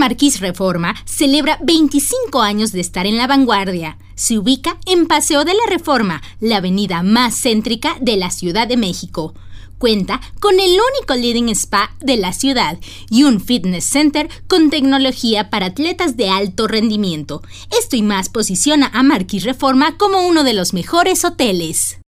Marquis Reforma celebra 25 años de estar en la vanguardia. Se ubica en Paseo de la Reforma, la avenida más céntrica de la Ciudad de México. Cuenta con el único leading spa de la ciudad y un fitness center con tecnología para atletas de alto rendimiento. Esto y más posiciona a Marquis Reforma como uno de los mejores hoteles.